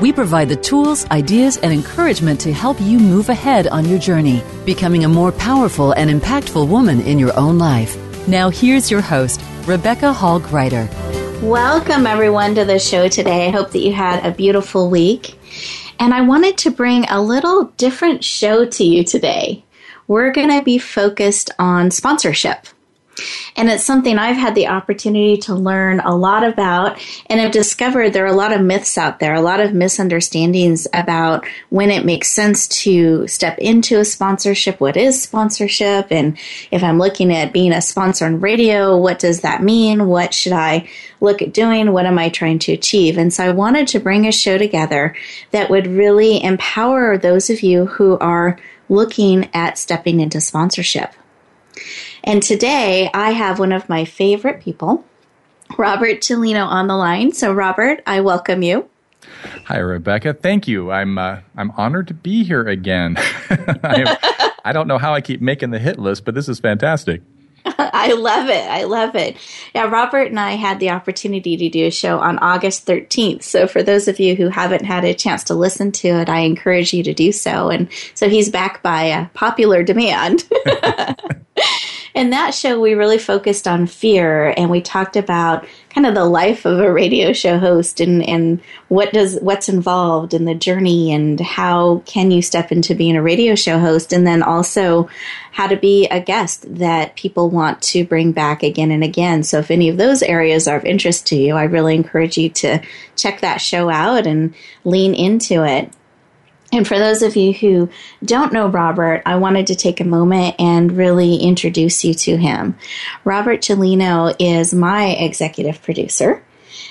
we provide the tools, ideas, and encouragement to help you move ahead on your journey, becoming a more powerful and impactful woman in your own life. Now, here's your host, Rebecca Hall Gruyter. Welcome, everyone, to the show today. I hope that you had a beautiful week. And I wanted to bring a little different show to you today. We're going to be focused on sponsorship. And it's something I've had the opportunity to learn a lot about and have discovered there are a lot of myths out there, a lot of misunderstandings about when it makes sense to step into a sponsorship, what is sponsorship, and if I'm looking at being a sponsor on radio, what does that mean? What should I look at doing? What am I trying to achieve? And so I wanted to bring a show together that would really empower those of you who are looking at stepping into sponsorship. And today I have one of my favorite people, Robert Ciolino, on the line. So, Robert, I welcome you. Hi, Rebecca. Thank you. I'm uh, I'm honored to be here again. I, I don't know how I keep making the hit list, but this is fantastic. I love it. I love it. Yeah, Robert and I had the opportunity to do a show on August 13th. So for those of you who haven't had a chance to listen to it, I encourage you to do so. And so he's back by a popular demand. In that show, we really focused on fear and we talked about kind of the life of a radio show host and, and what does what's involved in the journey and how can you step into being a radio show host and then also how to be a guest that people want to bring back again and again. So if any of those areas are of interest to you, I really encourage you to check that show out and lean into it. And for those of you who don't know Robert, I wanted to take a moment and really introduce you to him. Robert Ciolino is my executive producer.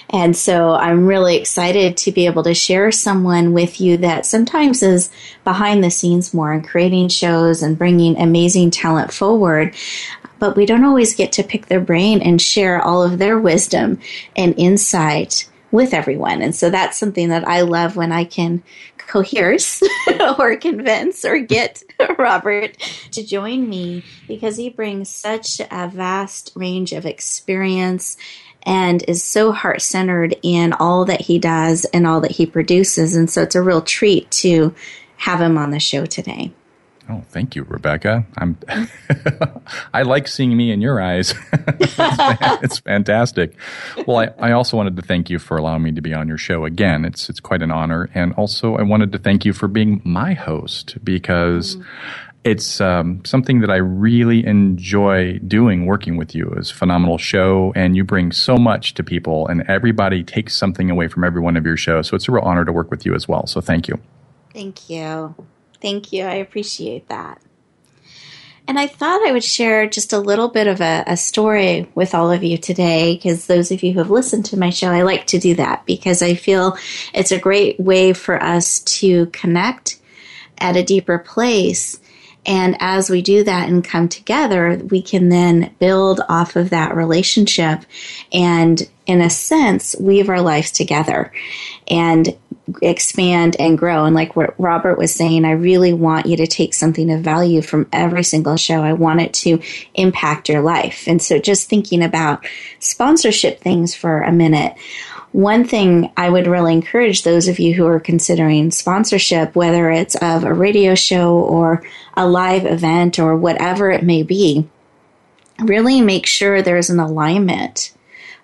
And so I'm really excited to be able to share someone with you that sometimes is behind the scenes more and creating shows and bringing amazing talent forward. But we don't always get to pick their brain and share all of their wisdom and insight with everyone. And so that's something that I love when I can coerce or convince or get Robert to join me because he brings such a vast range of experience and is so heart centered in all that he does and all that he produces. And so it's a real treat to have him on the show today. Oh, thank you, Rebecca. I'm. I like seeing me in your eyes. it's fantastic. Well, I, I also wanted to thank you for allowing me to be on your show again. It's it's quite an honor, and also I wanted to thank you for being my host because. Mm. It's um, something that I really enjoy doing, working with you. It's a phenomenal show, and you bring so much to people, and everybody takes something away from every one of your shows. So it's a real honor to work with you as well. So thank you. Thank you. Thank you. I appreciate that. And I thought I would share just a little bit of a, a story with all of you today, because those of you who have listened to my show, I like to do that because I feel it's a great way for us to connect at a deeper place. And as we do that and come together, we can then build off of that relationship and, in a sense, weave our lives together. And expand and grow. And like what Robert was saying, I really want you to take something of value from every single show. I want it to impact your life. And so just thinking about sponsorship things for a minute. One thing I would really encourage those of you who are considering sponsorship, whether it's of a radio show or a live event or whatever it may be, really make sure there's an alignment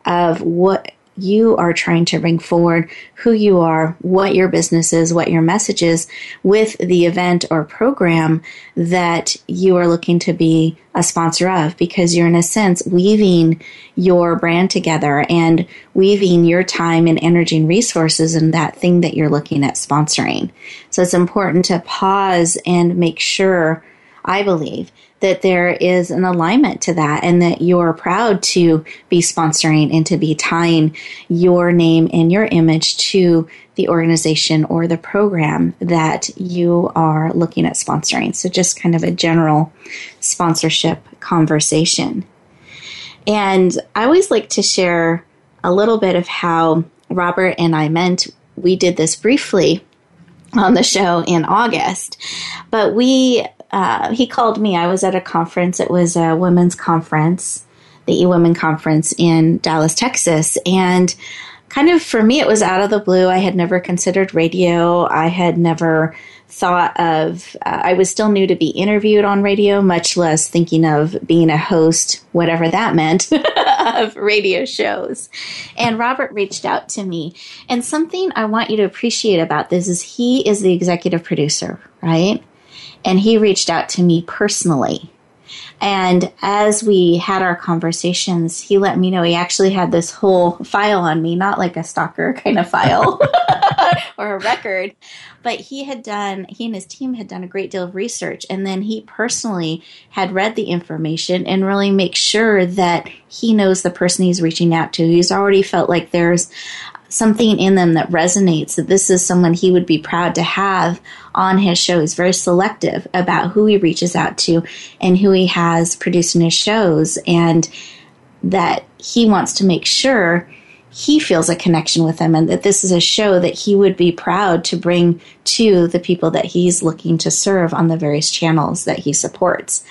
of what you are trying to bring forward who you are, what your business is, what your message is with the event or program that you are looking to be a sponsor of because you're in a sense weaving your brand together and weaving your time and energy and resources in that thing that you're looking at sponsoring. So it's important to pause and make sure, I believe, that there is an alignment to that and that you're proud to be sponsoring and to be tying your name and your image to the organization or the program that you are looking at sponsoring. So just kind of a general sponsorship conversation. And I always like to share a little bit of how Robert and I meant. We did this briefly on the show in August, but we uh, he called me. I was at a conference. It was a women's conference, the E Women Conference in Dallas, Texas, and kind of for me, it was out of the blue. I had never considered radio. I had never thought of, uh, I was still new to be interviewed on radio, much less thinking of being a host, whatever that meant, of radio shows. And Robert reached out to me. And something I want you to appreciate about this is he is the executive producer, right? And he reached out to me personally. And as we had our conversations, he let me know he actually had this whole file on me, not like a stalker kind of file or a record, but he had done, he and his team had done a great deal of research. And then he personally had read the information and really make sure that he knows the person he's reaching out to. He's already felt like there's something in them that resonates that this is someone he would be proud to have on his show. He's very selective about who he reaches out to and who he has producing his shows, and that he wants to make sure he feels a connection with them and that this is a show that he would be proud to bring to the people that he's looking to serve on the various channels that he supports.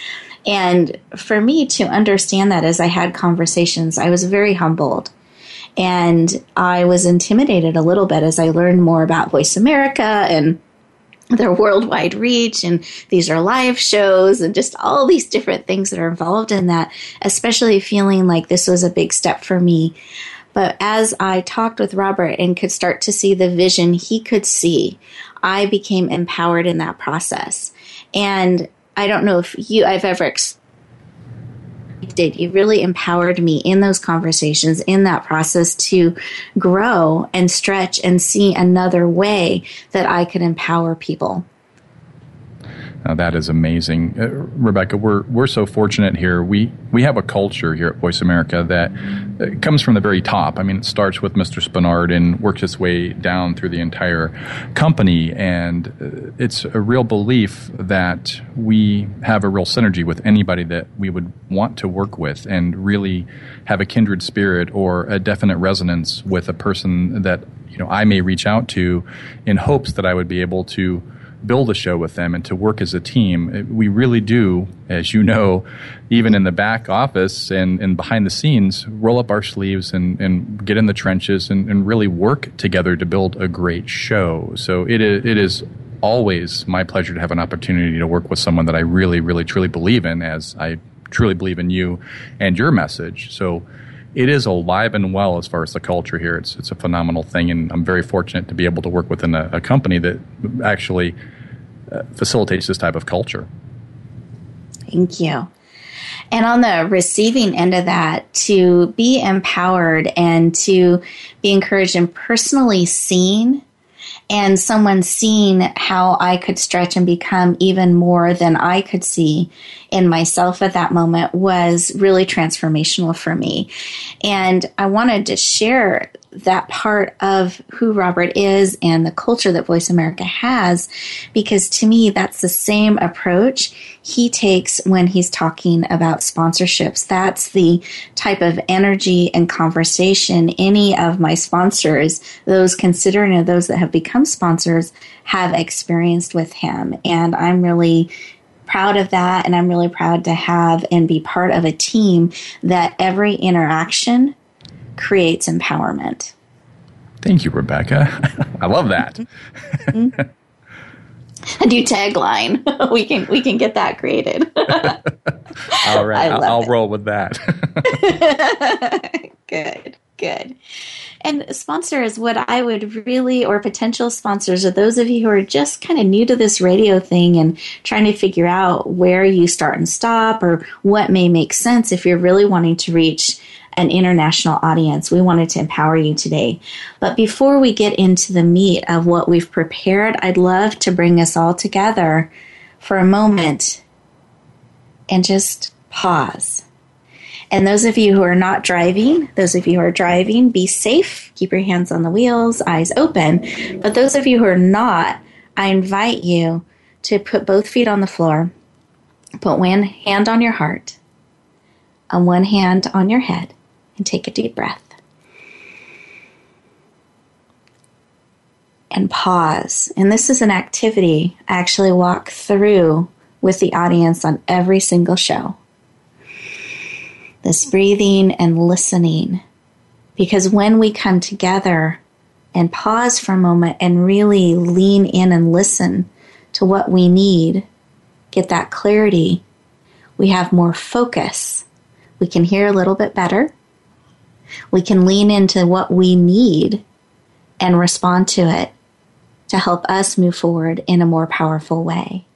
And for me to understand that as I had conversations, I was very humbled and I was intimidated a little bit as I learned more about Voice America and their worldwide reach and these are live shows and just all these different things that are involved in that, especially feeling like this was a big step for me. But as I talked with Robert and could start to see the vision he could see, I became empowered in that process. And I don't know if you I've ever did. You really empowered me in those conversations, in that process to grow and stretch and see another way that I could empower people. Now that is amazing, uh, Rebecca. We're we're so fortunate here. We we have a culture here at Voice America that uh, comes from the very top. I mean, it starts with Mr. Spinard and works its way down through the entire company, and uh, it's a real belief that we have a real synergy with anybody that we would want to work with, and really have a kindred spirit or a definite resonance with a person that you know I may reach out to, in hopes that I would be able to build a show with them and to work as a team. We really do, as you know, even in the back office and, and behind the scenes, roll up our sleeves and, and get in the trenches and, and really work together to build a great show. So it is, it is always my pleasure to have an opportunity to work with someone that I really, really, truly believe in, as I truly believe in you and your message. So it is alive and well as far as the culture here. It's it's a phenomenal thing, and I'm very fortunate to be able to work within a, a company that actually uh, facilitates this type of culture. Thank you. And on the receiving end of that, to be empowered and to be encouraged and personally seen and someone seeing how I could stretch and become even more than I could see in myself at that moment was really transformational for me. And I wanted to share that part of who Robert is and the culture that Voice America has, because to me, that's the same approach he takes when he's talking about sponsorships. That's the type of energy and conversation any of my sponsors, those considering or those that have become sponsors, have experienced with him. And I'm really proud of that. And I'm really proud to have and be part of a team that every interaction creates empowerment. Thank you, Rebecca. I love that. mm-hmm. A new tagline. we can we can get that created. All right, I'll, I'll roll with that. Good. Good. And sponsors, what I would really, or potential sponsors, are those of you who are just kind of new to this radio thing and trying to figure out where you start and stop or what may make sense if you're really wanting to reach an international audience. We wanted to empower you today. But before we get into the meat of what we've prepared, I'd love to bring us all together for a moment and just pause and those of you who are not driving, those of you who are driving, be safe. Keep your hands on the wheels, eyes open. But those of you who are not, I invite you to put both feet on the floor, put one hand on your heart, and one hand on your head, and take a deep breath. And pause. And this is an activity I actually walk through with the audience on every single show this breathing and listening. Because when we come together and pause for a moment and really lean in and listen to what we need, get that clarity, we have more focus. We can hear a little bit better. We can lean into what we need and respond to it to help us move forward in a more powerful way.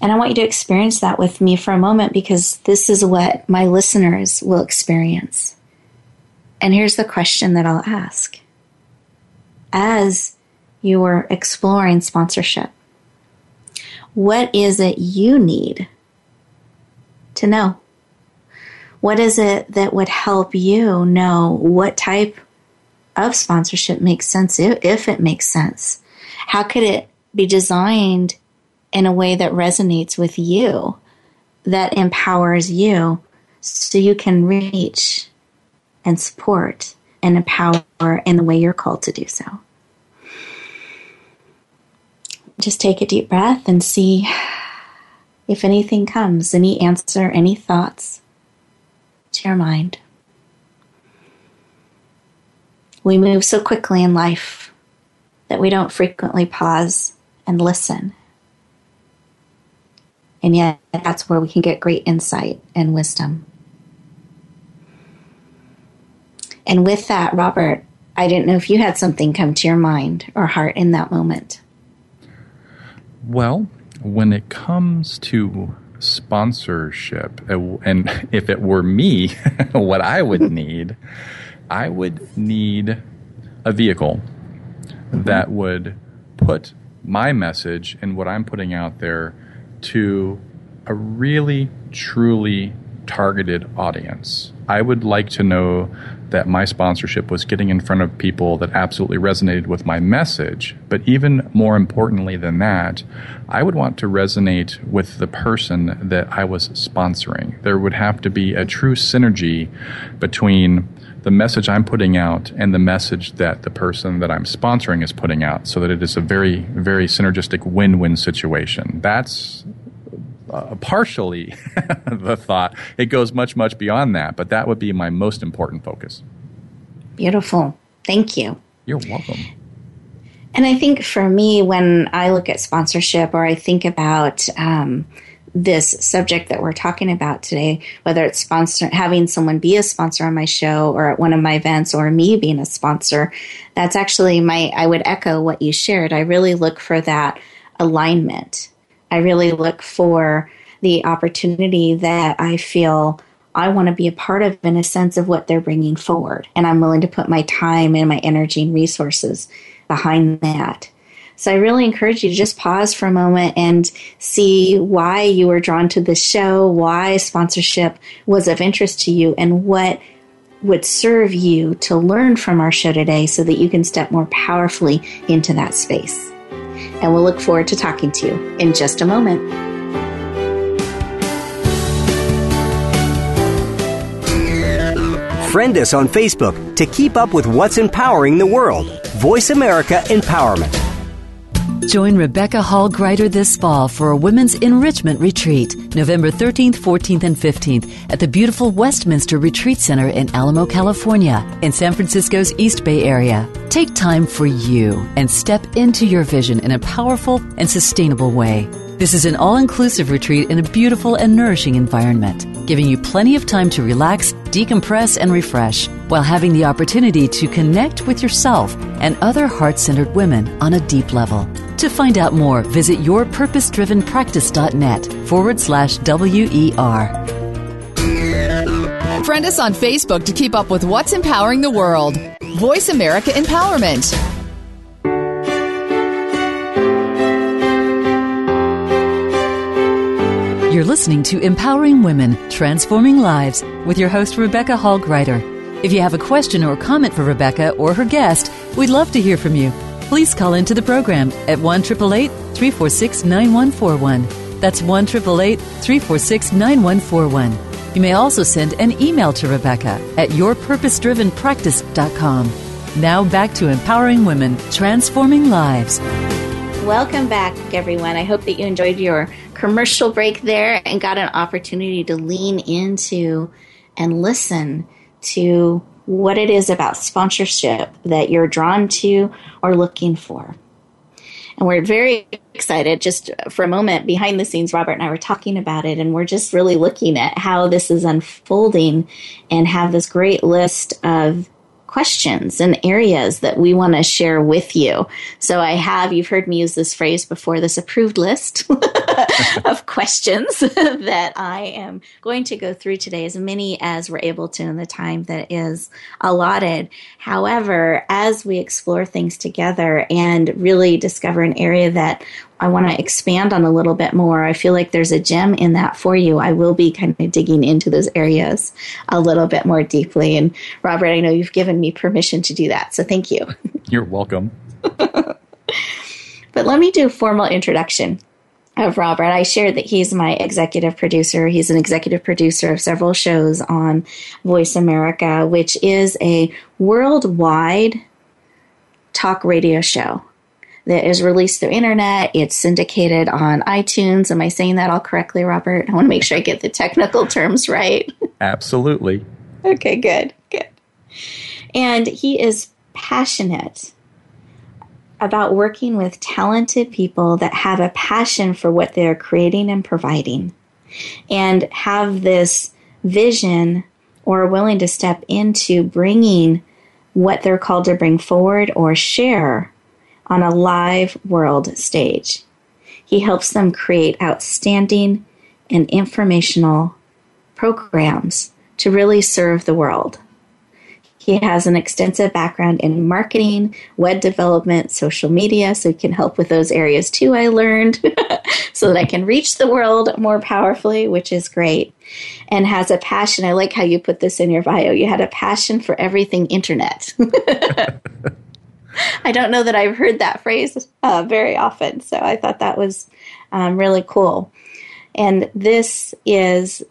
And I want you to experience that with me for a moment because this is what my listeners will experience. And here's the question that I'll ask As you are exploring sponsorship, what is it you need to know? What is it that would help you know what type of sponsorship makes sense, if it makes sense? How could it be designed in a way that resonates with you, that empowers you, so you can reach and support and empower in the way you're called to do so. Just take a deep breath and see if anything comes, any answer, any thoughts to your mind. We move so quickly in life that we don't frequently pause and listen and yet, that's where we can get great insight and wisdom. And with that, Robert, I didn't know if you had something come to your mind or heart in that moment. Well, when it comes to sponsorship, uh, and if it were me, what I would need, I would need a vehicle that would put my message and what I'm putting out there to a really, truly targeted audience. I would like to know that my sponsorship was getting in front of people that absolutely resonated with my message. But even more importantly than that, I would want to resonate with the person that I was sponsoring. There would have to be a true synergy between the message I'm putting out and the message that the person that I'm sponsoring is putting out so that it is a very, very synergistic win win situation. That's uh, partially the thought. It goes much, much beyond that, but that would be my most important focus. Beautiful. Thank you. You're welcome. And I think for me, when I look at sponsorship or I think about um, this subject that we're talking about today, whether it's sponsor having someone be a sponsor on my show or at one of my events or me being a sponsor, that's actually my I would echo what you shared. I really look for that alignment I really look for the opportunity that I feel I want to be a part of in a sense of what they're bringing forward. And I'm willing to put my time and my energy and resources behind that. So I really encourage you to just pause for a moment and see why you were drawn to this show, why sponsorship was of interest to you, and what would serve you to learn from our show today so that you can step more powerfully into that space and we'll look forward to talking to you in just a moment. Friend us on Facebook to keep up with what's empowering the world. Voice America Empowerment. Join Rebecca Hall Gruyter this fall for a Women's Enrichment Retreat, November 13th, 14th, and 15th at the beautiful Westminster Retreat Center in Alamo, California, in San Francisco's East Bay area. Take time for you and step into your vision in a powerful and sustainable way. This is an all inclusive retreat in a beautiful and nourishing environment, giving you plenty of time to relax, decompress, and refresh while having the opportunity to connect with yourself and other heart centered women on a deep level. To find out more, visit yourpurposedrivenpractice.net forward slash WER. Friend us on Facebook to keep up with what's empowering the world. Voice America Empowerment. You're listening to Empowering Women, Transforming Lives with your host, Rebecca Hall Gruyter. If you have a question or comment for Rebecca or her guest, we'd love to hear from you. Please call into the program at 1 346 9141. That's 1 346 9141. You may also send an email to Rebecca at yourpurposedrivenpractice.com. Now back to empowering women, transforming lives. Welcome back, everyone. I hope that you enjoyed your commercial break there and got an opportunity to lean into and listen to what it is about sponsorship that you're drawn to or looking for. And we're very excited. Just for a moment, behind the scenes, Robert and I were talking about it, and we're just really looking at how this is unfolding and have this great list of questions and areas that we want to share with you. So I have, you've heard me use this phrase before, this approved list of questions that I am going to go through today, as many as we're able to in the time that is allotted. However, as we explore things together and really discover an area that I want to expand on a little bit more. I feel like there's a gem in that for you. I will be kind of digging into those areas a little bit more deeply. And Robert, I know you've given me permission to do that. So thank you. You're welcome. but let me do a formal introduction of Robert. I shared that he's my executive producer. He's an executive producer of several shows on Voice America, which is a worldwide talk radio show that is released through internet. It's syndicated on iTunes. Am I saying that all correctly, Robert? I want to make sure I get the technical terms right. Absolutely. okay, good, good. And he is passionate about working with talented people that have a passion for what they're creating and providing and have this vision or are willing to step into bringing what they're called to bring forward or share on a live world stage. He helps them create outstanding and informational programs to really serve the world. He has an extensive background in marketing, web development, social media, so he can help with those areas too, I learned, so that I can reach the world more powerfully, which is great. And has a passion. I like how you put this in your bio. You had a passion for everything internet. I don't know that I've heard that phrase uh, very often, so I thought that was um, really cool. And this is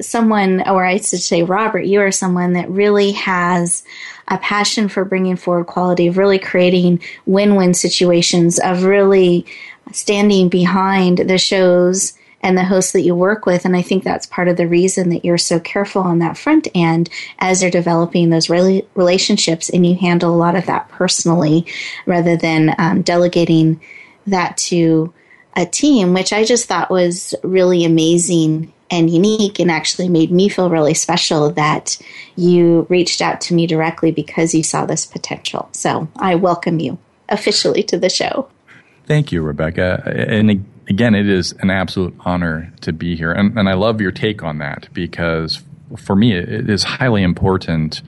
someone, or I should say, Robert, you are someone that really has a passion for bringing forward quality, of really creating win win situations, of really standing behind the shows and the hosts that you work with. And I think that's part of the reason that you're so careful on that front end as they're developing those really relationships and you handle a lot of that personally rather than um, delegating that to a team, which I just thought was really amazing and unique and actually made me feel really special that you reached out to me directly because you saw this potential. So I welcome you officially to the show. Thank you, Rebecca. And again, it is an absolute honor to be here. And, and I love your take on that because for me, it is highly important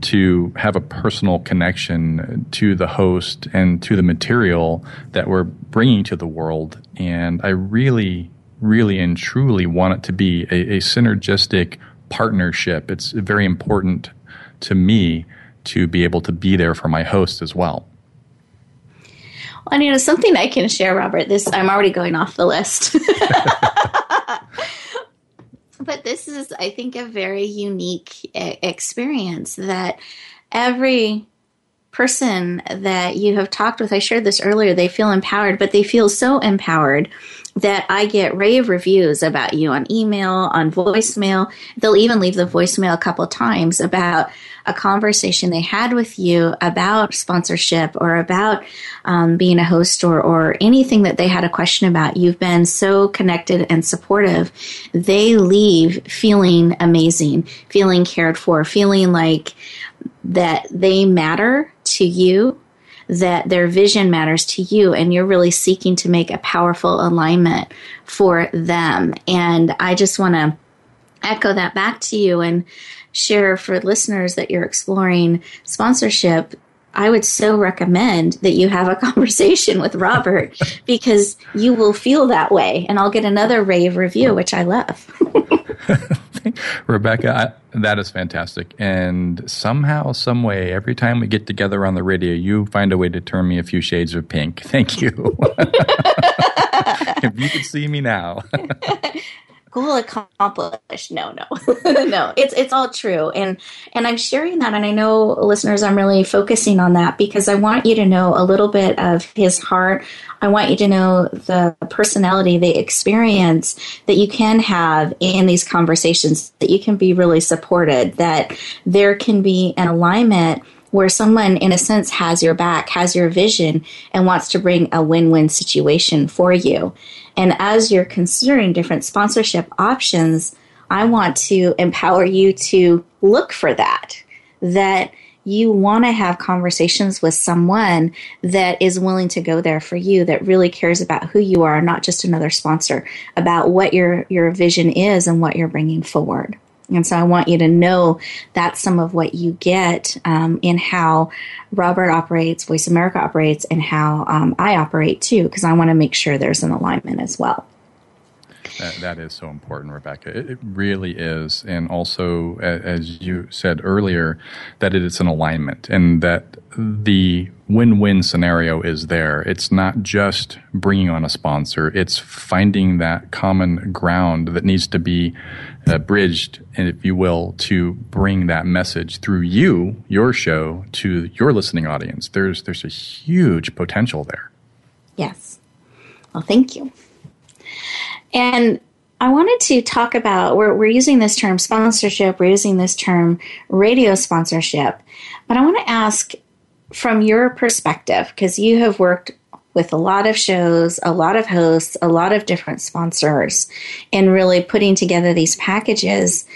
to have a personal connection to the host and to the material that we're bringing to the world. And I really, really and truly want it to be a, a synergistic partnership. It's very important to me to be able to be there for my host as well. And you know, something I can share, Robert. This I'm already going off the list. but this is, I think, a very unique experience that every person that you have talked with, I shared this earlier, they feel empowered, but they feel so empowered that I get rave reviews about you on email, on voicemail. They'll even leave the voicemail a couple times about a conversation they had with you about sponsorship or about um, being a host or, or anything that they had a question about. You've been so connected and supportive. They leave feeling amazing, feeling cared for, feeling like that they matter to you that their vision matters to you and you're really seeking to make a powerful alignment for them. And I just want to echo that back to you and share for listeners that you're exploring sponsorship. I would so recommend that you have a conversation with Robert because you will feel that way. And I'll get another rave review, which I love. Rebecca, I, that is fantastic. And somehow, some way, every time we get together on the radio, you find a way to turn me a few shades of pink. Thank you. if you could see me now. Goal accomplished. No, no, no. It's it's all true, and and I'm sharing that, and I know listeners, I'm really focusing on that because I want you to know a little bit of his heart. I want you to know the personality, the experience that you can have in these conversations. That you can be really supported. That there can be an alignment where someone, in a sense, has your back, has your vision, and wants to bring a win win situation for you. And as you're considering different sponsorship options, I want to empower you to look for that. That you want to have conversations with someone that is willing to go there for you, that really cares about who you are, not just another sponsor, about what your, your vision is and what you're bringing forward. And so I want you to know that's some of what you get um, in how Robert operates, Voice America operates, and how um, I operate too, because I want to make sure there's an alignment as well. That, that is so important, Rebecca. It, it, really is. And also, as you said earlier, that it is an alignment and that the win win scenario is there. It's not just bringing on a sponsor, it's finding that common ground that needs to be uh, bridged, if you will, to bring that message through you, your show, to your listening audience. There's, there's a huge potential there. Yes. Well, thank you. And I wanted to talk about we're, we're using this term sponsorship, we're using this term radio sponsorship, but I want to ask from your perspective, because you have worked with a lot of shows, a lot of hosts, a lot of different sponsors, and really putting together these packages.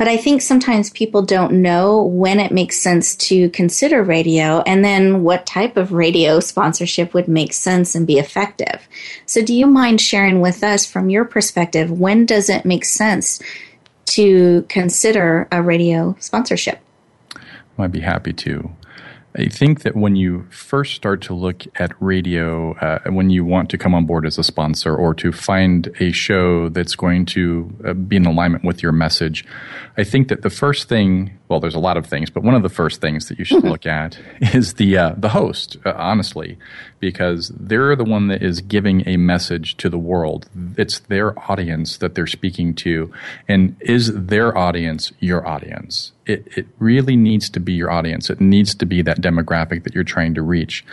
But I think sometimes people don't know when it makes sense to consider radio and then what type of radio sponsorship would make sense and be effective. So, do you mind sharing with us from your perspective when does it make sense to consider a radio sponsorship? I'd be happy to. I think that when you first start to look at radio, uh, when you want to come on board as a sponsor or to find a show that's going to uh, be in alignment with your message, I think that the first thing, well, there's a lot of things, but one of the first things that you should look at is the uh, the host, uh, honestly, because they're the one that is giving a message to the world. It's their audience that they're speaking to, and is their audience your audience? it, it really needs to be your audience. It needs to be that demographic that you're trying to reach.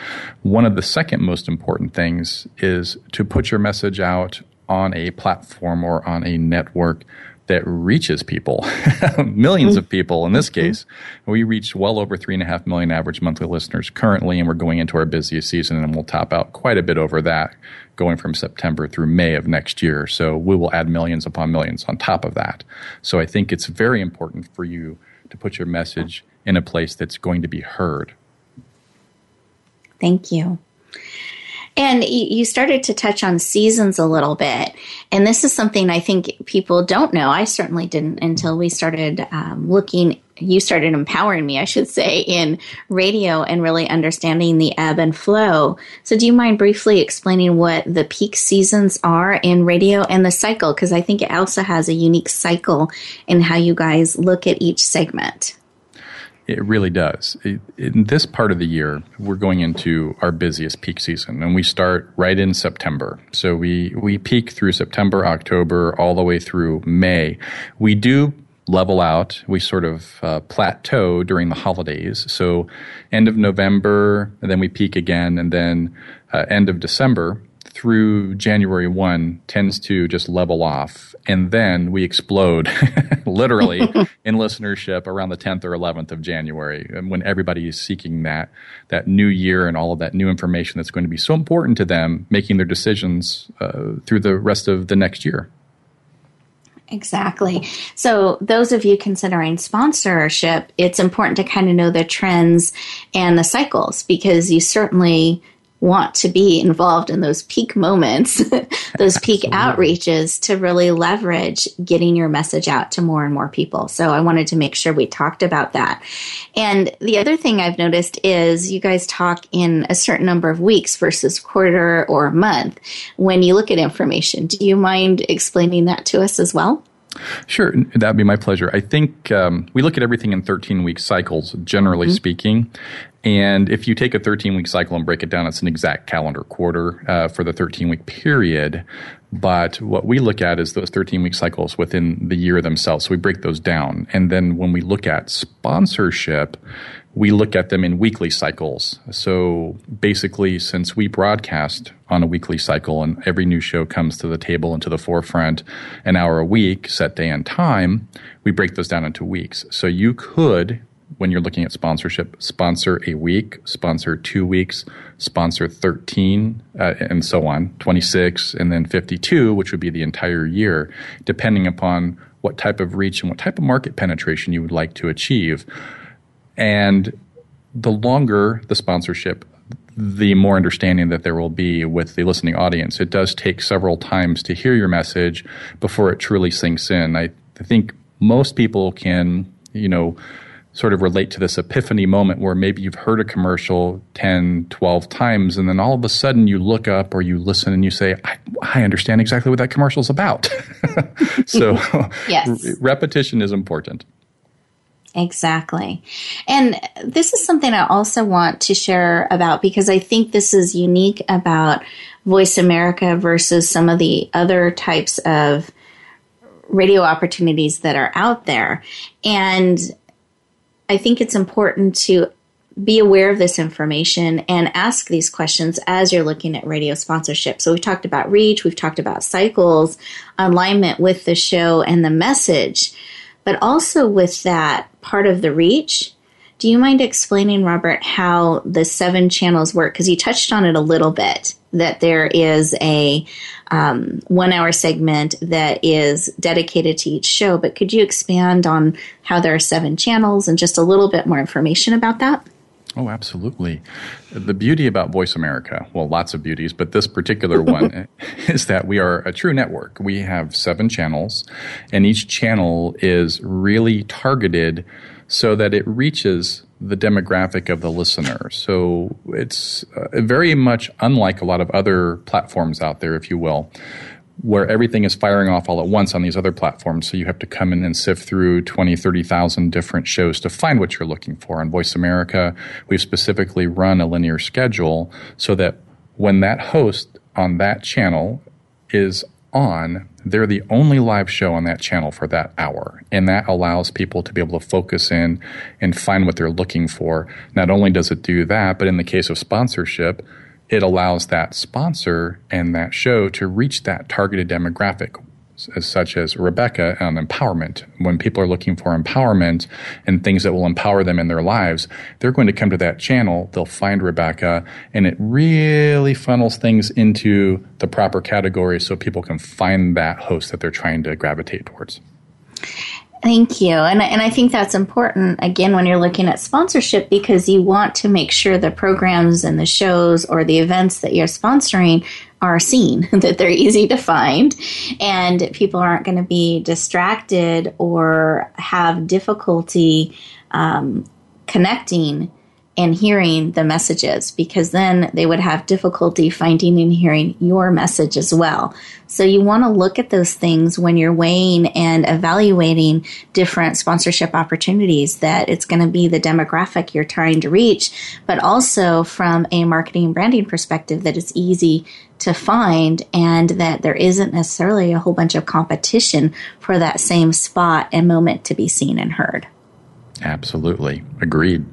One of the second most important things is to put your message out on a platform or on a network that reaches people, millions of people in this case. We reached well over three and a half million average monthly listeners currently, and we're going into our busiest season, and we'll top out quite a bit over that going from September through May of next year. So we will add millions upon millions on top of that. So I think it's very important for you to put your message in a place that's going to be heard. Thank you. And you started to touch on seasons a little bit. And this is something I think people don't know. I certainly didn't until we started um, looking, you started empowering me, I should say, in radio and really understanding the ebb and flow. So, do you mind briefly explaining what the peak seasons are in radio and the cycle? Because I think it also has a unique cycle in how you guys look at each segment. It really does. in this part of the year, we're going into our busiest peak season, and we start right in September. So we we peak through September, October, all the way through May. We do level out. We sort of uh, plateau during the holidays. So, end of November, and then we peak again, and then uh, end of December through January 1 tends to just level off. And then we explode literally in listenership around the 10th or 11th of January when everybody is seeking that, that new year and all of that new information that's going to be so important to them making their decisions uh, through the rest of the next year. Exactly. So, those of you considering sponsorship, it's important to kind of know the trends and the cycles because you certainly want to be involved in those peak moments, those peak outreaches to really leverage getting your message out to more and more people. So I wanted to make sure we talked about that. And the other thing I've noticed is you guys talk in a certain number of weeks versus quarter or month when you look at information. Do you mind explaining that to us as well? Sure, that'd be my pleasure. I think um, we look at everything in 13 week cycles, generally mm-hmm. speaking. And if you take a 13 week cycle and break it down, it's an exact calendar quarter uh, for the 13 week period. But what we look at is those 13 week cycles within the year themselves. So we break those down. And then when we look at sponsorship, we look at them in weekly cycles. So basically, since we broadcast on a weekly cycle and every new show comes to the table and to the forefront an hour a week, set day and time, we break those down into weeks. So you could, when you're looking at sponsorship, sponsor a week, sponsor two weeks, sponsor 13, uh, and so on, 26, and then 52, which would be the entire year, depending upon what type of reach and what type of market penetration you would like to achieve. And the longer the sponsorship, the more understanding that there will be with the listening audience. It does take several times to hear your message before it truly sinks in. I, I think most people can, you know, sort of relate to this epiphany moment where maybe you've heard a commercial 10, 12 times, and then all of a sudden you look up or you listen and you say, I, I understand exactly what that commercial is about. so, yes. repetition is important. Exactly. And this is something I also want to share about because I think this is unique about Voice America versus some of the other types of radio opportunities that are out there. And I think it's important to be aware of this information and ask these questions as you're looking at radio sponsorship. So we've talked about reach, we've talked about cycles, alignment with the show and the message, but also with that part of the reach. Do you mind explaining, Robert, how the seven channels work? Because you touched on it a little bit that there is a um, one hour segment that is dedicated to each show, but could you expand on how there are seven channels and just a little bit more information about that? Oh, absolutely. The beauty about Voice America, well, lots of beauties, but this particular one is that we are a true network. We have seven channels, and each channel is really targeted so that it reaches the demographic of the listener. So it's uh, very much unlike a lot of other platforms out there, if you will, where everything is firing off all at once on these other platforms. So you have to come in and sift through 20, 30,000 different shows to find what you're looking for. On Voice America, we've specifically run a linear schedule so that when that host on that channel is on, they're the only live show on that channel for that hour. And that allows people to be able to focus in and find what they're looking for. Not only does it do that, but in the case of sponsorship, it allows that sponsor and that show to reach that targeted demographic such as Rebecca on empowerment. When people are looking for empowerment and things that will empower them in their lives, they're going to come to that channel. They'll find Rebecca, and it really funnels things into the proper categories so people can find that host that they're trying to gravitate towards. Thank you. And, and I think that's important, again, when you're looking at sponsorship, because you want to make sure the programs and the shows or the events that you're sponsoring are seen, that they're easy to find, and people aren't going to be distracted or have difficulty um, connecting and hearing the messages because then they would have difficulty finding and hearing your message as well. So you want to look at those things when you're weighing and evaluating different sponsorship opportunities that it's going to be the demographic you're trying to reach, but also from a marketing and branding perspective that it's easy to find and that there isn't necessarily a whole bunch of competition for that same spot and moment to be seen and heard. Absolutely. Agreed.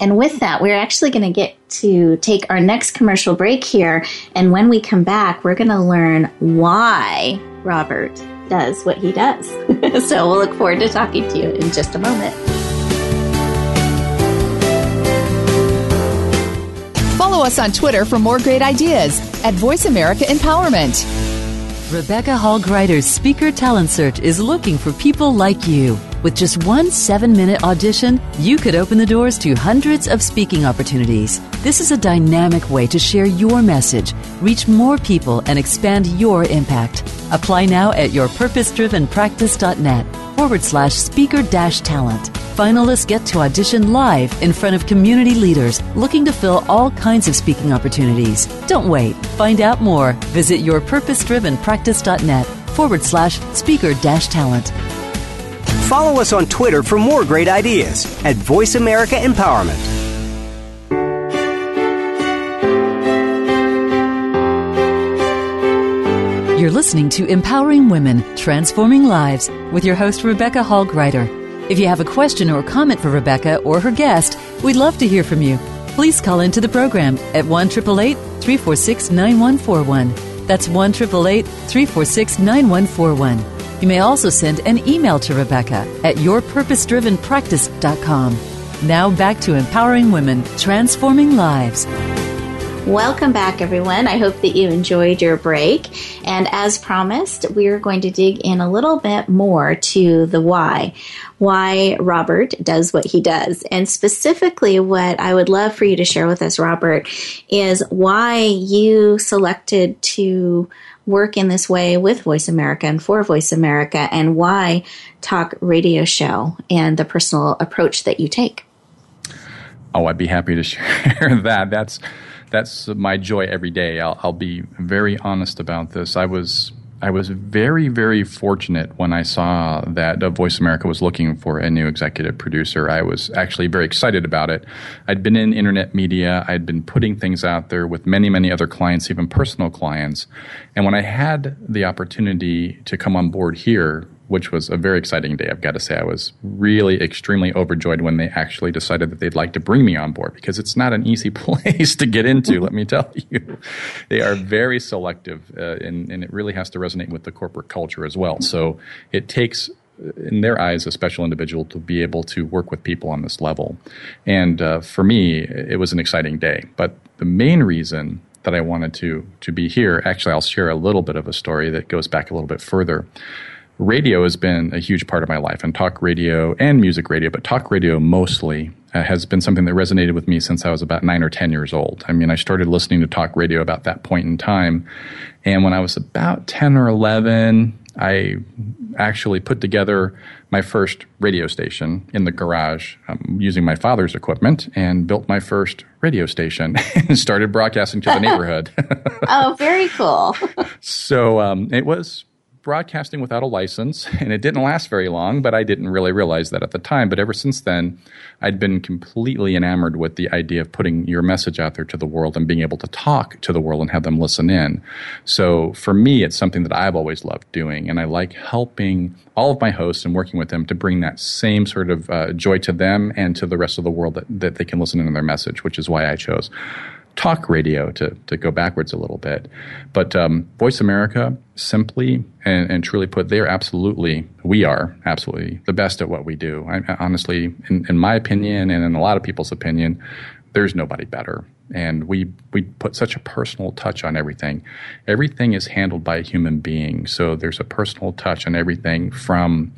And with that, we're actually going to get to take our next commercial break here. And when we come back, we're going to learn why Robert does what he does. so we'll look forward to talking to you in just a moment. Follow us on Twitter for more great ideas at Voice America Empowerment. Rebecca Hall Gruyter's Speaker Talent Search is looking for people like you. With just one seven minute audition, you could open the doors to hundreds of speaking opportunities. This is a dynamic way to share your message, reach more people, and expand your impact. Apply now at yourpurposedrivenpractice.net forward slash speaker dash talent. Finalists get to audition live in front of community leaders looking to fill all kinds of speaking opportunities. Don't wait. Find out more. Visit yourpurposedrivenpractice.net forward slash speaker dash talent. Follow us on Twitter for more great ideas at Voice America Empowerment. You're listening to Empowering Women, Transforming Lives with your host, Rebecca Hall Gruyter. If you have a question or comment for Rebecca or her guest, we'd love to hear from you. Please call into the program at 1 346 9141. That's 1 346 9141. You may also send an email to Rebecca at yourpurposedrivenpractice.com. Now back to empowering women, transforming lives. Welcome back, everyone. I hope that you enjoyed your break. And as promised, we're going to dig in a little bit more to the why. Why Robert does what he does. And specifically, what I would love for you to share with us, Robert, is why you selected to work in this way with Voice America and for Voice America and why talk radio show and the personal approach that you take. Oh, I'd be happy to share that. That's that's my joy every day. I'll, I'll be very honest about this. I was I was very, very fortunate when I saw that Voice America was looking for a new executive producer. I was actually very excited about it. I'd been in internet media, I'd been putting things out there with many, many other clients, even personal clients. And when I had the opportunity to come on board here, which was a very exciting day. I've got to say, I was really extremely overjoyed when they actually decided that they'd like to bring me on board because it's not an easy place to get into, let me tell you. They are very selective, uh, and, and it really has to resonate with the corporate culture as well. So it takes in their eyes, a special individual to be able to work with people on this level. And uh, for me, it was an exciting day. But the main reason that I wanted to to be here, actually, I'll share a little bit of a story that goes back a little bit further radio has been a huge part of my life, and talk radio and music radio, but talk radio mostly uh, has been something that resonated with me since I was about nine or 10 years old. I mean, I started listening to talk radio about that point in time. And when I was about 10 or 11, I actually put together my first radio station in the garage um, using my father's equipment and built my first radio station and started broadcasting to the neighborhood. oh, very cool. so um, it was broadcasting without a license, and it didn't last very long, but I didn't really realize that at the time. But ever since then, I'd been completely enamored with the idea of putting your message out there to the world and being able to talk to the world and have them listen in. So for me, it's something that I've always loved doing, and I like helping all of my hosts and working with them to bring that same sort of uh, joy to them and to the rest of the world that, that they can listen in their message, which is why I chose talk radio to, to go backwards a little bit. But um, Voice America, simply and, and, truly put, they're absolutely, we are absolutely the best at what we do. I, honestly, in, in my opinion and in a lot of people's opinion, there's nobody better. And we, we put such a personal touch on everything. Everything is handled by a human being. So there's a personal touch on everything from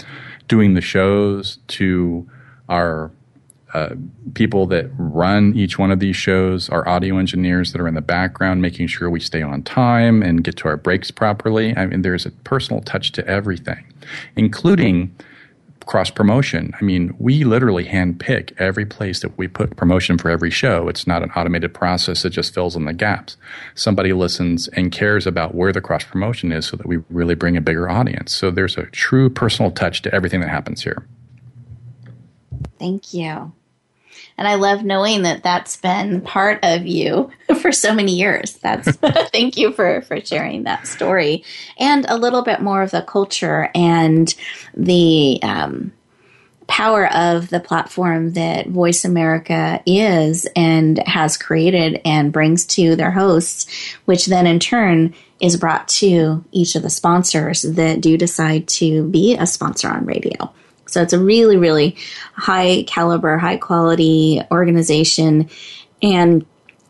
doing the shows to our uh, people that run each one of these shows, our audio engineers that are in the background, making sure we stay on time and get to our breaks properly. I mean, there's a personal touch to everything, including cross promotion. I mean, we literally handpick every place that we put promotion for every show. It's not an automated process that just fills in the gaps. Somebody listens and cares about where the cross promotion is so that we really bring a bigger audience. So there's a true personal touch to everything that happens here. Thank you. And I love knowing that that's been part of you for so many years. That's thank you for for sharing that story and a little bit more of the culture and the um, power of the platform that Voice America is and has created and brings to their hosts, which then in turn is brought to each of the sponsors that do decide to be a sponsor on radio. So it's a really, really high caliber, high quality organization and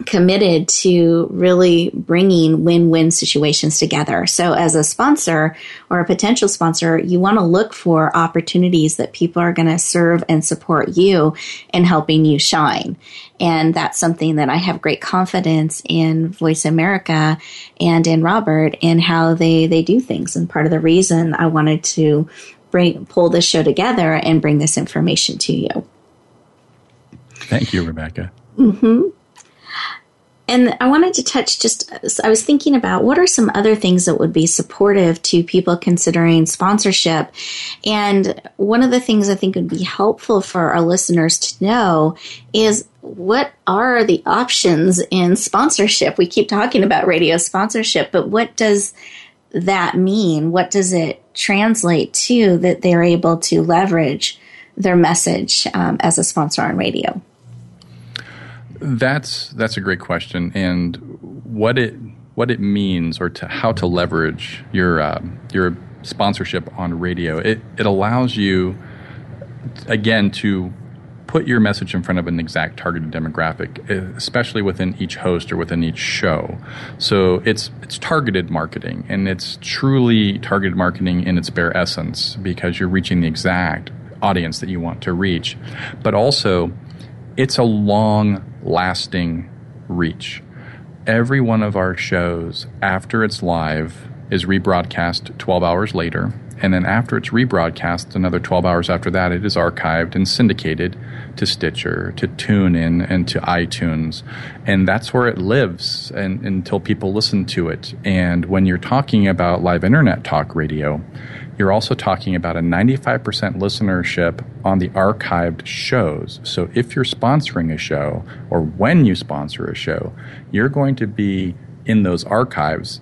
committed to really bringing win-win situations together. So as a sponsor or a potential sponsor, you want to look for opportunities that people are going to serve and support you in helping you shine. And that's something that I have great confidence in Voice America and in Robert and how they, they do things. And part of the reason I wanted to bring pull this show together and bring this information to you. Thank you, Rebecca. Mm-hmm. And I wanted to touch just, I was thinking about what are some other things that would be supportive to people considering sponsorship. And one of the things I think would be helpful for our listeners to know is what are the options in sponsorship? We keep talking about radio sponsorship, but what does that mean? What does it translate to that they're able to leverage their message um, as a sponsor on radio? That's that's a great question, and what it what it means or to how to leverage your uh, your sponsorship on radio. It it allows you again to put your message in front of an exact targeted demographic, eh, especially within each host or within each show. So it's it's targeted marketing, and it's truly targeted marketing in its bare essence because you're reaching the exact audience that you want to reach. But also, it's a long lasting reach. Every one of our shows, after it's live, is rebroadcast 12 hours later and then after it's rebroadcast, another 12 hours after that, it is archived and syndicated to Stitcher, to TuneIn, and to iTunes. And that's where it lives and, until people listen to it. And when you're talking about live internet talk radio, you're also talking about a 95% listenership on the archived shows. So if you're sponsoring a show or when you sponsor a show, you're going to be in those archives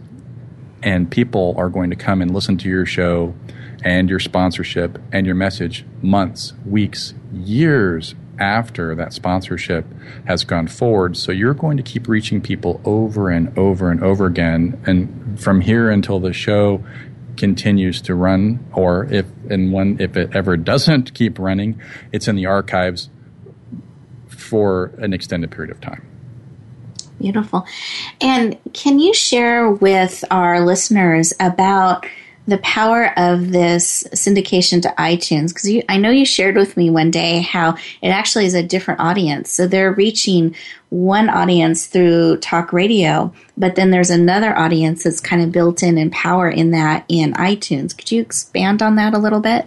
and people are going to come and listen to your show and your sponsorship and your message months, weeks, years after that sponsorship has gone forward. So you're going to keep reaching people over and over and over again. And from here until the show continues to run, or if and when if it ever doesn't keep running, it's in the archives for an extended period of time. Beautiful. And can you share with our listeners about the power of this syndication to iTunes? Because I know you shared with me one day how it actually is a different audience. So they're reaching one audience through talk radio, but then there's another audience that's kind of built in and power in that in iTunes. Could you expand on that a little bit?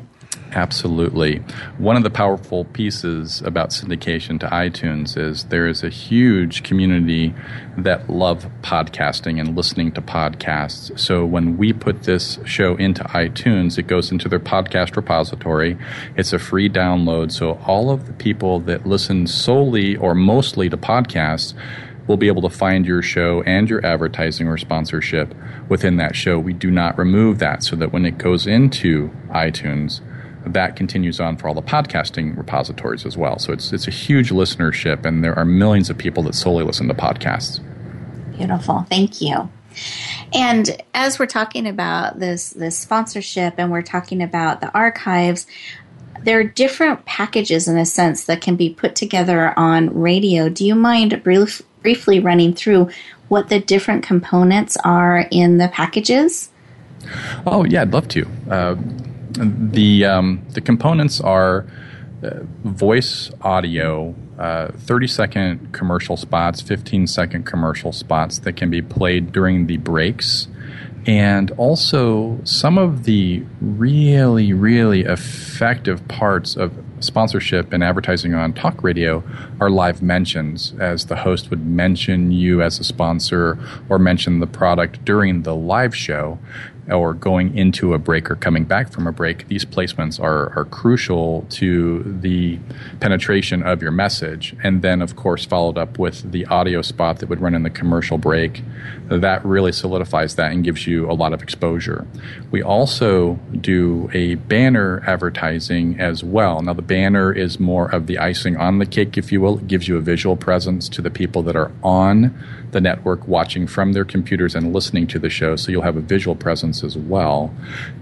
Absolutely. One of the powerful pieces about syndication to iTunes is there is a huge community that love podcasting and listening to podcasts. So when we put this show into iTunes, it goes into their podcast repository. It's a free download. So all of the people that listen solely or mostly to podcasts will be able to find your show and your advertising or sponsorship within that show. We do not remove that so that when it goes into iTunes, that continues on for all the podcasting repositories as well. So it's it's a huge listenership, and there are millions of people that solely listen to podcasts. Beautiful, thank you. And as we're talking about this this sponsorship, and we're talking about the archives, there are different packages in a sense that can be put together on radio. Do you mind brief, briefly running through what the different components are in the packages? Oh yeah, I'd love to. Uh, the um, the components are uh, voice audio, uh, 30 second commercial spots, 15 second commercial spots that can be played during the breaks. And also, some of the really, really effective parts of sponsorship and advertising on talk radio are live mentions, as the host would mention you as a sponsor or mention the product during the live show or going into a break or coming back from a break, these placements are, are crucial to the penetration of your message. And then, of course, followed up with the audio spot that would run in the commercial break. That really solidifies that and gives you a lot of exposure. We also do a banner advertising as well. Now, the banner is more of the icing on the cake, if you will. It gives you a visual presence to the people that are on the network watching from their computers and listening to the show. So you'll have a visual presence as well.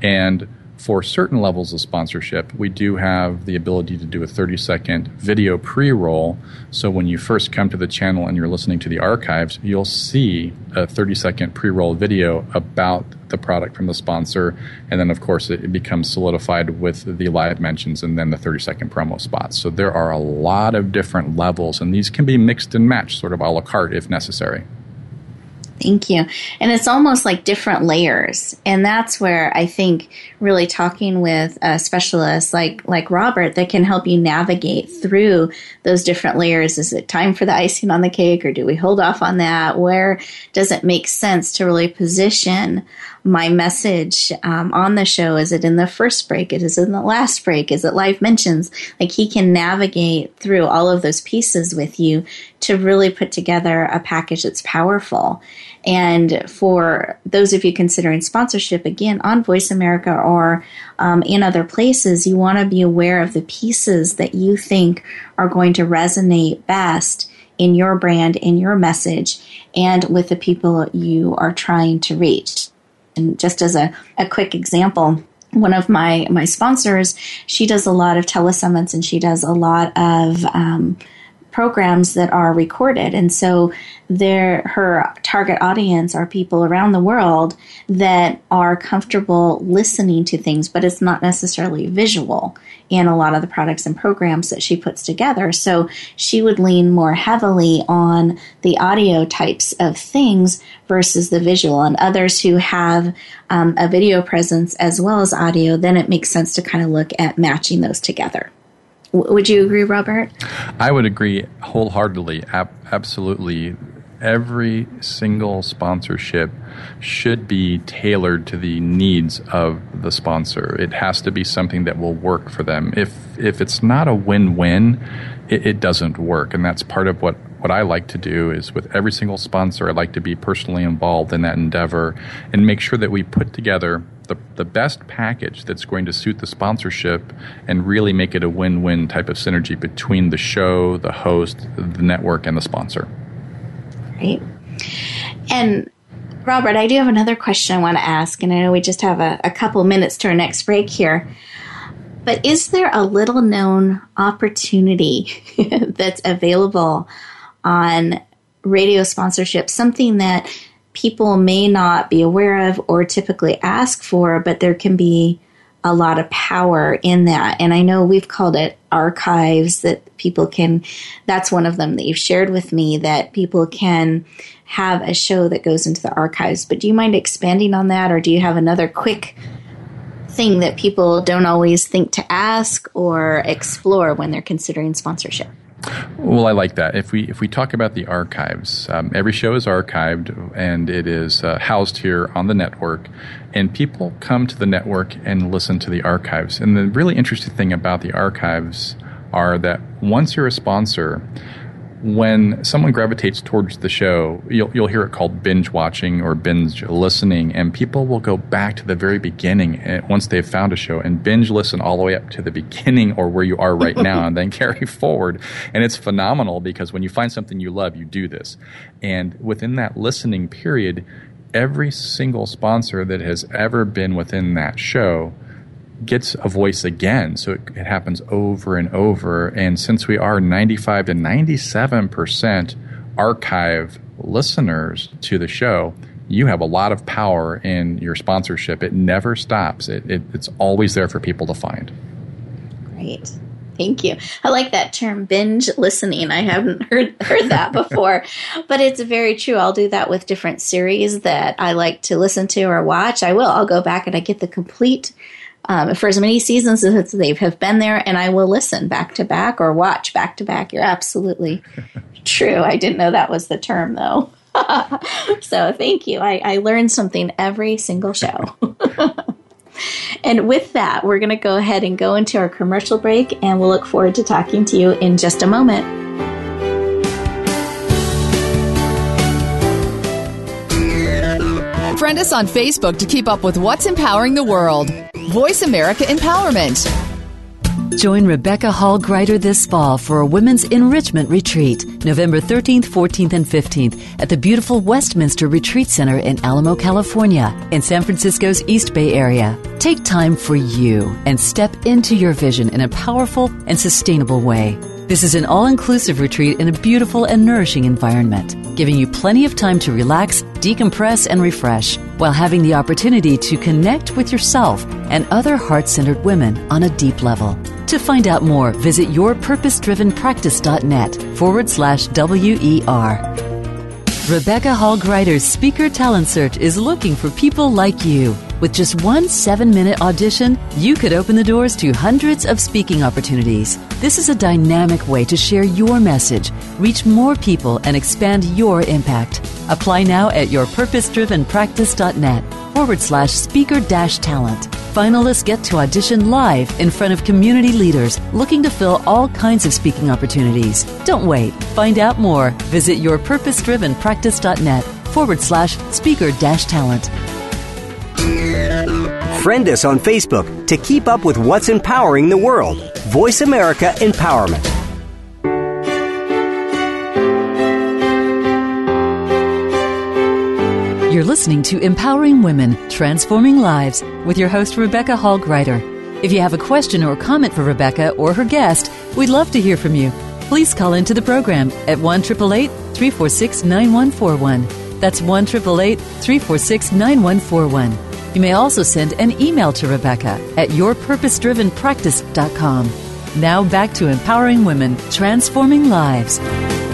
And for certain levels of sponsorship, we do have the ability to do a 30 second video pre roll. So when you first come to the channel and you're listening to the archives, you'll see a 30 second pre roll video about the product from the sponsor. And then, of course, it, becomes solidified with the live mentions and then the 30 second promo spots. So there are a lot of different levels, and these can be mixed and matched, sort of a la carte if necessary. Thank you. And it's almost like different layers. And that's where I think really talking with a specialist like, like Robert that can help you navigate through those different layers. Is it time for the icing on the cake or do we hold off on that? Where does it make sense to really position my message um, on the show? Is it in the first break? Is it in the last break? Is it live mentions? Like he can navigate through all of those pieces with you to really put together a package that's powerful. And for those of you considering sponsorship, again, on Voice America or um, in other places, you want to be aware of the pieces that you think are going to resonate best in your brand, in your message, and with the people you are trying to reach. And just as a, a quick example, one of my my sponsors, she does a lot of telesummits and she does a lot of um, programs that are recorded. And so her target audience are people around the world that are comfortable listening to things, but it's not necessarily visual in a lot of the products and programs that she puts together. So she would lean more heavily on the audio types of things versus the visual. And others who have um, a video presence as well as audio, then it makes sense to kind of look at matching those together. Would you agree, Robert? I would agree wholeheartedly. Ab- absolutely. Every single sponsorship should be tailored to the needs of the sponsor. It has to be something that will work for them. If if it's not a win-win, it, it doesn't work, and that's part of what what I like to do is with every single sponsor, I like to be personally involved in that endeavor and make sure that we put together the, the best package that's going to suit the sponsorship and really make it a win win type of synergy between the show, the host, the network, and the sponsor. Right. And Robert, I do have another question I want to ask, and I know we just have a, a couple minutes to our next break here. But is there a little known opportunity that's available on radio sponsorship, something that people may not be aware of or typically ask for, but there can be a lot of power in that. And I know we've called it archives that people can, that's one of them that you've shared with me that people can have a show that goes into the archives. But do you mind expanding on that or do you have another quick thing that people don't always think to ask or explore when they're considering sponsorship? Well, I like that. If we if we talk about the archives, um, every show is archived and it is uh, housed here on the network, and people come to the network and listen to the archives. And the really interesting thing about the archives are that once you're a sponsor, when someone gravitates towards the show, you'll, you'll hear it called binge watching or binge listening, and people will go back to the very beginning eh, once they've found a show and binge listen all the way up to the beginning or where you are right now and then carry forward. And it's phenomenal because when you find something you love, you do this. And within that listening period, every single sponsor that has ever been within that show gets a voice again. So it, it, happens over and over. And since we are 95 to 97% archive listeners to the show, you have a lot of power in your sponsorship. It never stops, it, it, it's always there for people to find. Great. Thank you. I like that term binge listening. I haven't heard heard that before, but it's very true. I'll do that with different series that I like to listen to or watch. I will. I'll go back and I get the complete um, for as many seasons as they have been there, and I will listen back to back or watch back to back. You're absolutely true. I didn't know that was the term though. so thank you. I, I learned something every single show. and with that, we're going to go ahead and go into our commercial break, and we'll look forward to talking to you in just a moment. Friend us on Facebook to keep up with what's empowering the world. Voice America Empowerment. Join Rebecca Hall Gruyter this fall for a women's enrichment retreat, November 13th, 14th, and 15th at the beautiful Westminster Retreat Center in Alamo, California, in San Francisco's East Bay area. Take time for you and step into your vision in a powerful and sustainable way. This is an all inclusive retreat in a beautiful and nourishing environment, giving you plenty of time to relax, decompress, and refresh while having the opportunity to connect with yourself and other heart centered women on a deep level. To find out more, visit yourpurposedrivenpractice.net forward slash WER. Rebecca Hall Gruyter's Speaker Talent Search is looking for people like you. With just one seven minute audition, you could open the doors to hundreds of speaking opportunities. This is a dynamic way to share your message, reach more people, and expand your impact. Apply now at yourpurposedrivenpractice.net forward slash speaker dash talent. Finalists get to audition live in front of community leaders looking to fill all kinds of speaking opportunities. Don't wait. Find out more. Visit yourpurposedrivenpractice.net forward slash speaker dash talent. Friend us on Facebook to keep up with what's empowering the world. Voice America Empowerment. You're listening to Empowering Women, Transforming Lives with your host, Rebecca Hall Gruyter. If you have a question or comment for Rebecca or her guest, we'd love to hear from you. Please call into the program at 1 346 9141. That's 1 346 9141. You may also send an email to Rebecca at yourpurposedrivenpractice.com. Now back to empowering women, transforming lives.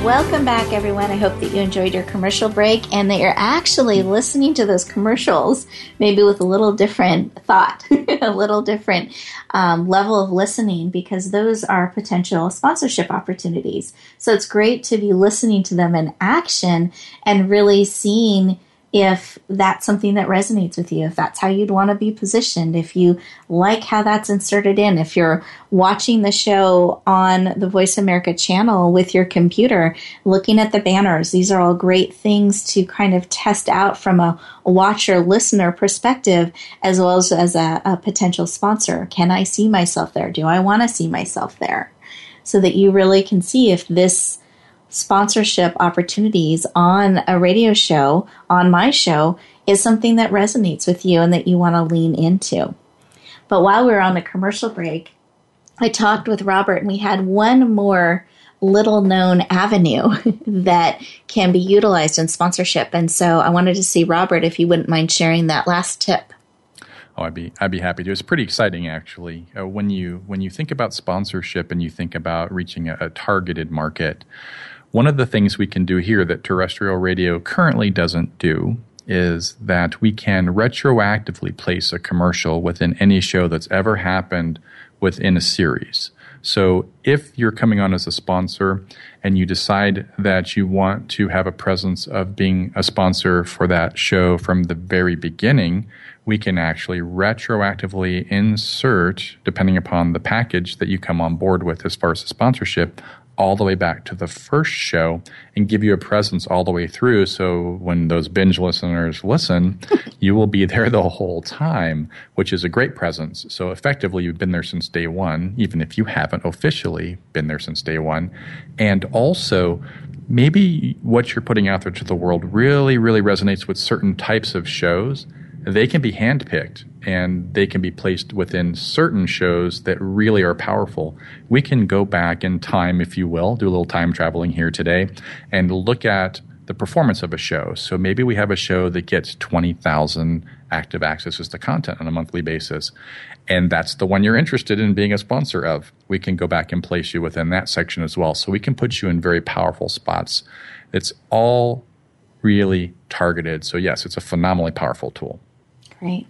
Welcome back, everyone. I hope that you enjoyed your commercial break and that you're actually listening to those commercials, maybe with a little different thought, a little different um, level of listening, because those are potential sponsorship opportunities. So it's great to be listening to them in action and really seeing if that's something that resonates with you, if that's how you'd want to be positioned, if you like how that's inserted in, if you're watching the show on the Voice America channel with your computer, looking at the banners, these are all great things to kind of test out from a watcher listener perspective as well as as a, a potential sponsor. Can I see myself there? Do I want to see myself there? So that you really can see if this sponsorship opportunities on a radio show, on my show, is something that resonates with you and that you want to lean into. But while we were on the commercial break, I talked with Robert and we had one more little known avenue that can be utilized in sponsorship. And so I wanted to see Robert if you wouldn't mind sharing that last tip. Oh, I'd be I'd be happy to. It's pretty exciting, actually. Uh, when you when you think about sponsorship and you think about reaching a, a targeted market, one of the things we can do here that terrestrial radio currently doesn't do is that we can retroactively place a commercial within any show that's ever happened within a series. So if you're coming on as a sponsor and you decide that you want to have a presence of being a sponsor for that show from the very beginning, we can actually retroactively insert, depending upon the package that you come on board with as far as the sponsorship, all the way back to the first show and give you a presence all the way through. So when those binge listeners listen, you will be there the whole time, which is a great presence. So effectively, you've been there since day one, even if you haven't officially been there since day one. And also, maybe what you're putting out there to the world really, really resonates with certain types of shows they can be handpicked and they can be placed within certain shows that really are powerful. We can go back in time, if you will, do a little time traveling here today, and look at the performance of a show. So maybe we have a show that gets 20,000 active accesses to content on a monthly basis. And that's the one you're interested in being a sponsor of. We can go back and place you within that section as well. So we can put you in very powerful spots. It's all really targeted. So, yes, it's a phenomenally powerful tool. Great.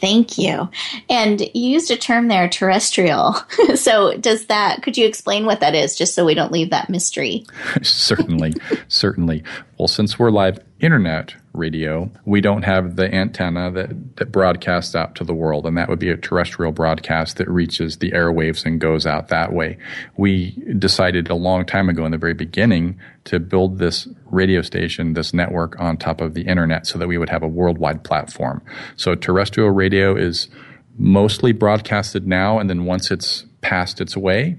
Thank you. And you used a term there, terrestrial. so, does that, could you explain what that is, just so we don't leave that mystery? certainly, certainly. Well, since we're live internet radio, we don't have the antenna that, that broadcasts out to the world, and that would be a terrestrial broadcast that reaches the airwaves and goes out that way. We decided a long time ago in the very beginning to build this radio station, this network on top of the internet so that we would have a worldwide platform. So terrestrial radio is mostly broadcasted now, and then once it's passed its way,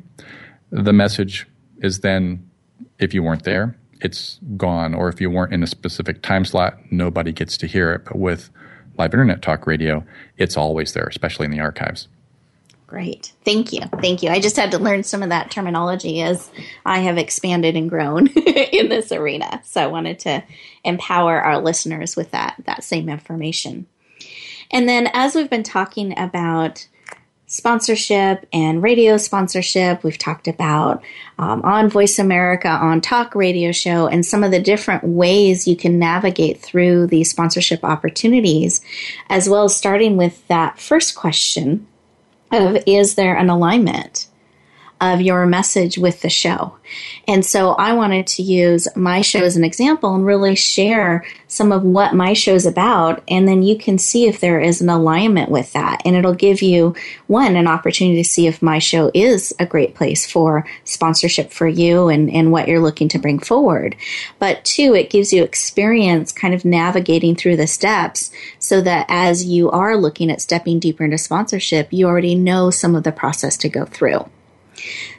the message is then, if you weren't there, it's gone. Or if you weren't in a specific time slot, nobody gets to hear it. But with live internet talk radio, it's always there, especially in the archives. Great. Thank you. Thank you. I just had to learn some of that terminology as I have expanded and grown in this arena. So I wanted to empower our listeners with that that same information. And then as we've been talking about sponsorship and radio sponsorship. We've talked about um, on Voice America, on Talk Radio Show, and some of the different ways you can navigate through these sponsorship opportunities, as well as starting with that first question of is there an alignment? Of your message with the show. And so I wanted to use my show as an example and really share some of what my show's about. And then you can see if there is an alignment with that. And it'll give you, one, an opportunity to see if my show is a great place for sponsorship for you and, and what you're looking to bring forward. But two, it gives you experience kind of navigating through the steps so that as you are looking at stepping deeper into sponsorship, you already know some of the process to go through.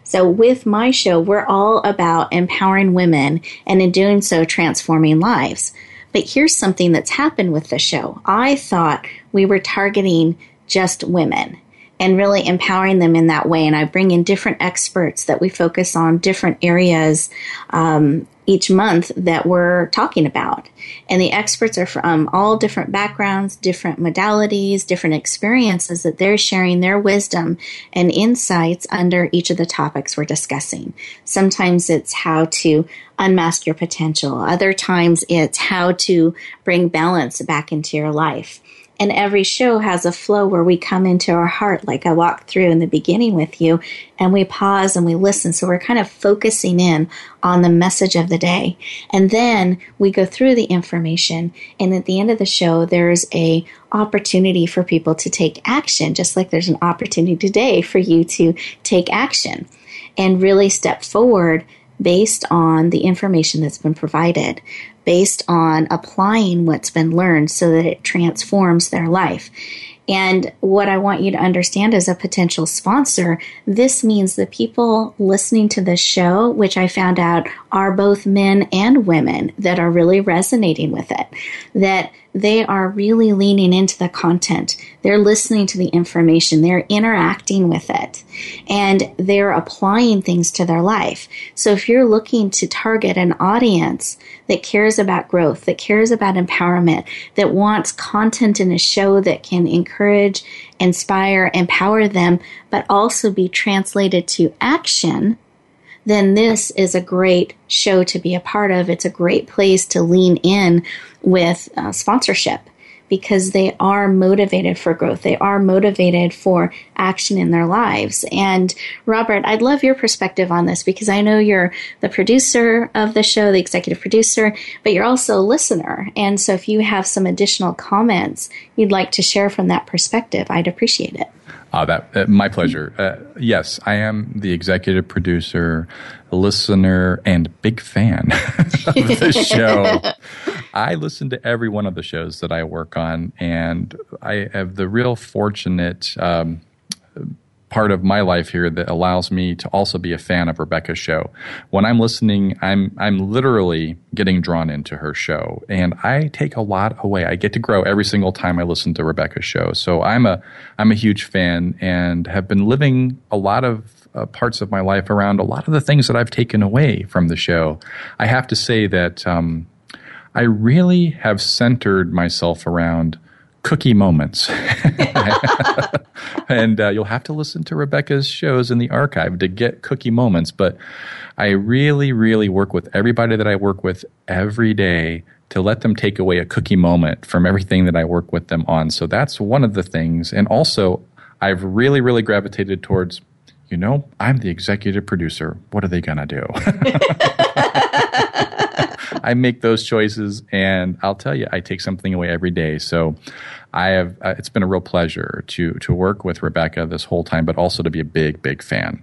So, with my show, we're all about empowering women and in doing so, transforming lives. But here's something that's happened with the show. I thought we were targeting just women and really empowering them in that way. And I bring in different experts that we focus on different areas um, each month that we're talking about. And the experts are from all different backgrounds, different modalities, different experiences that they're sharing their wisdom and insights under each of the topics we're discussing. Sometimes it's how to unmask your potential. Other times it's how to bring balance back into your life. And every show has a flow where we come into our heart, like I walked through in the beginning with you, and we pause and we listen. So we're kind of focusing in on the message of the day. And then we go through the information. And at the end of the show, there's a opportunity for people to take action, just like there's an opportunity today for you to take action and really step forward based on the information that's been provided based on applying what's been learned so that it transforms their life. And what I want you to understand as a potential sponsor, this means the people listening to this show, which I found out are both men and women that are really resonating with it, that they are really leaning into the content. They're listening to the information. They're interacting with it and they're applying things to their life. So if you're looking to target an audience that cares about growth, that cares about empowerment, that wants content in a show that can encourage, inspire, empower them, but also be translated to action, then this is a great show to be a part of. It's a great place to lean in with uh, sponsorship because they are motivated for growth. They are motivated for action in their lives. And Robert, I'd love your perspective on this because I know you're the producer of the show, the executive producer, but you're also a listener. And so if you have some additional comments you'd like to share from that perspective, I'd appreciate it. Uh, that uh, my pleasure. Uh, yes, I am the executive producer, listener, and big fan of the show. I listen to every one of the shows that I work on, and I have the real fortunate um, part of my life here that allows me to also be a fan of Rebecca's show. When I'm listening, I'm I'm literally getting drawn into her show, and I take a lot away. I get to grow every single time I listen to Rebecca's show. So I'm a I'm a huge fan, and have been living a lot of uh, parts of my life around a lot of the things that I've taken away from the show. I have to say that. Um, I really have centered myself around cookie moments. and uh, you'll have to listen to Rebecca's shows in the archive to get cookie moments. But I really, really work with everybody that I work with every day to let them take away a cookie moment from everything that I work with them on. So that's one of the things. And also, I've really, really gravitated towards, you know, I'm the executive producer. What are they going to do? I make those choices, and I'll tell you, I take something away every day. So I have. Uh, it's been a real pleasure to to work with Rebecca this whole time, but also to be a big, big fan.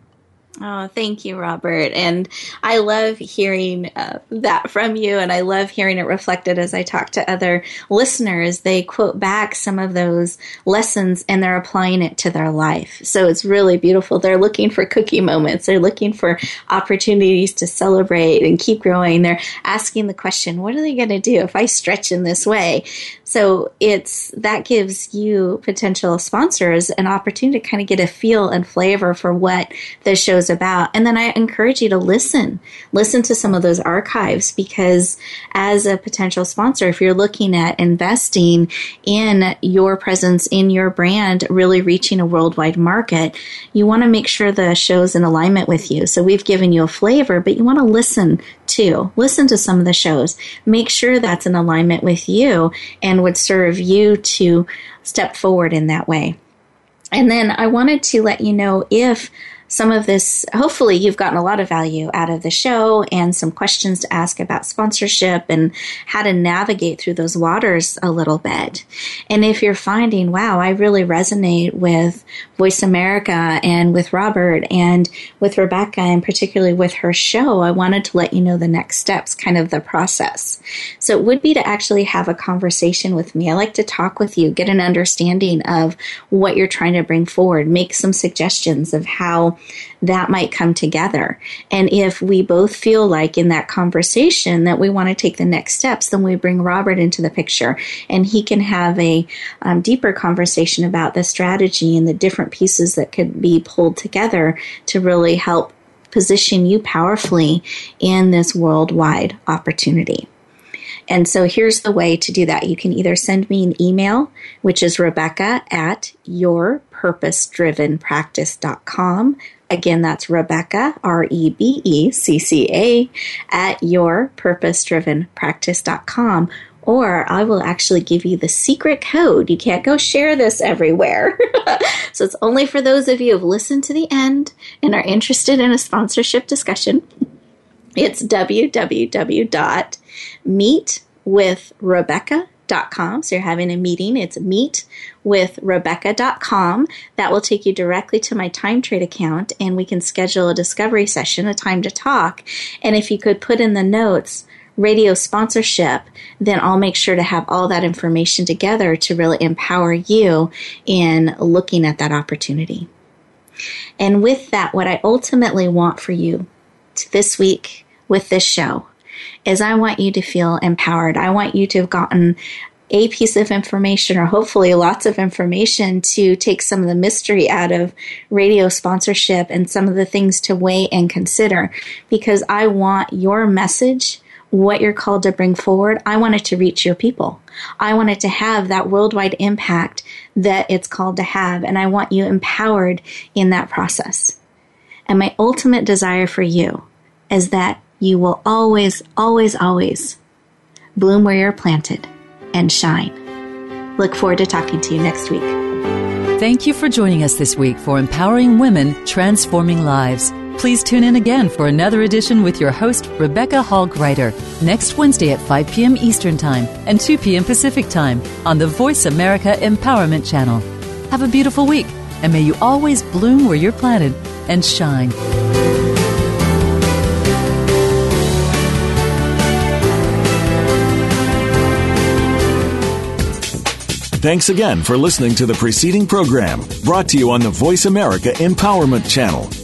Oh, thank you, Robert. And I love hearing uh, that from you. And I love hearing it reflected as I talk to other listeners. They quote back some of those lessons and they're applying it to their life. So it's really beautiful. They're looking for cookie moments. They're looking for opportunities to celebrate and keep growing. They're asking the question, what are they going to do if I stretch in this way? So it's that gives you potential sponsors an opportunity to kind of get a feel and flavor for what the show's about. And then I encourage you to listen, listen to some of those archives because as a potential sponsor, if you're looking at investing in your presence in your brand, really reaching a worldwide market, you want to make sure the show's in alignment with you. So we've given you a flavor, but you want to listen too. Listen to some of the shows. Make sure that's in alignment with you and would serve you to step forward in that way. And then I wanted to let you know if some of this, hopefully, you've gotten a lot of value out of the show and some questions to ask about sponsorship and how to navigate through those waters a little bit. And if you're finding, wow, I really resonate with Voice America and with Robert and with Rebecca, and particularly with her show, I wanted to let you know the next steps, kind of the process. So it would be to actually have a conversation with me. I like to talk with you, get an understanding of what you're trying to bring forward, make some suggestions of how that might come together. And if we both feel like in that conversation that we want to take the next steps, then we bring Robert into the picture and he can have a um, deeper conversation about the strategy and the different pieces that could be pulled together to really help position you powerfully in this worldwide opportunity. And so here's the way to do that. You can either send me an email, which is Rebecca at yourpurposedrivenpractice.com. Again, that's Rebecca, R E B E C C A, at yourpurposedrivenpractice.com. Or I will actually give you the secret code. You can't go share this everywhere. so it's only for those of you who've listened to the end and are interested in a sponsorship discussion. It's www.meetwithrebecca.com so you're having a meeting. It's meetwithrebecca.com. That will take you directly to my Time Trade account and we can schedule a discovery session, a time to talk. And if you could put in the notes, radio sponsorship, then I'll make sure to have all that information together to really empower you in looking at that opportunity. And with that, what I ultimately want for you this week with this show is I want you to feel empowered. I want you to have gotten a piece of information or hopefully lots of information to take some of the mystery out of radio sponsorship and some of the things to weigh and consider because I want your message what you're called to bring forward, I want it to reach your people. I want it to have that worldwide impact that it's called to have, and I want you empowered in that process. And my ultimate desire for you is that you will always, always, always bloom where you're planted and shine. Look forward to talking to you next week. Thank you for joining us this week for Empowering Women, Transforming Lives. Please tune in again for another edition with your host, Rebecca Hall Gruyter, next Wednesday at 5 p.m. Eastern Time and 2 p.m. Pacific Time on the Voice America Empowerment Channel. Have a beautiful week, and may you always bloom where you're planted and shine. Thanks again for listening to the preceding program brought to you on the Voice America Empowerment Channel.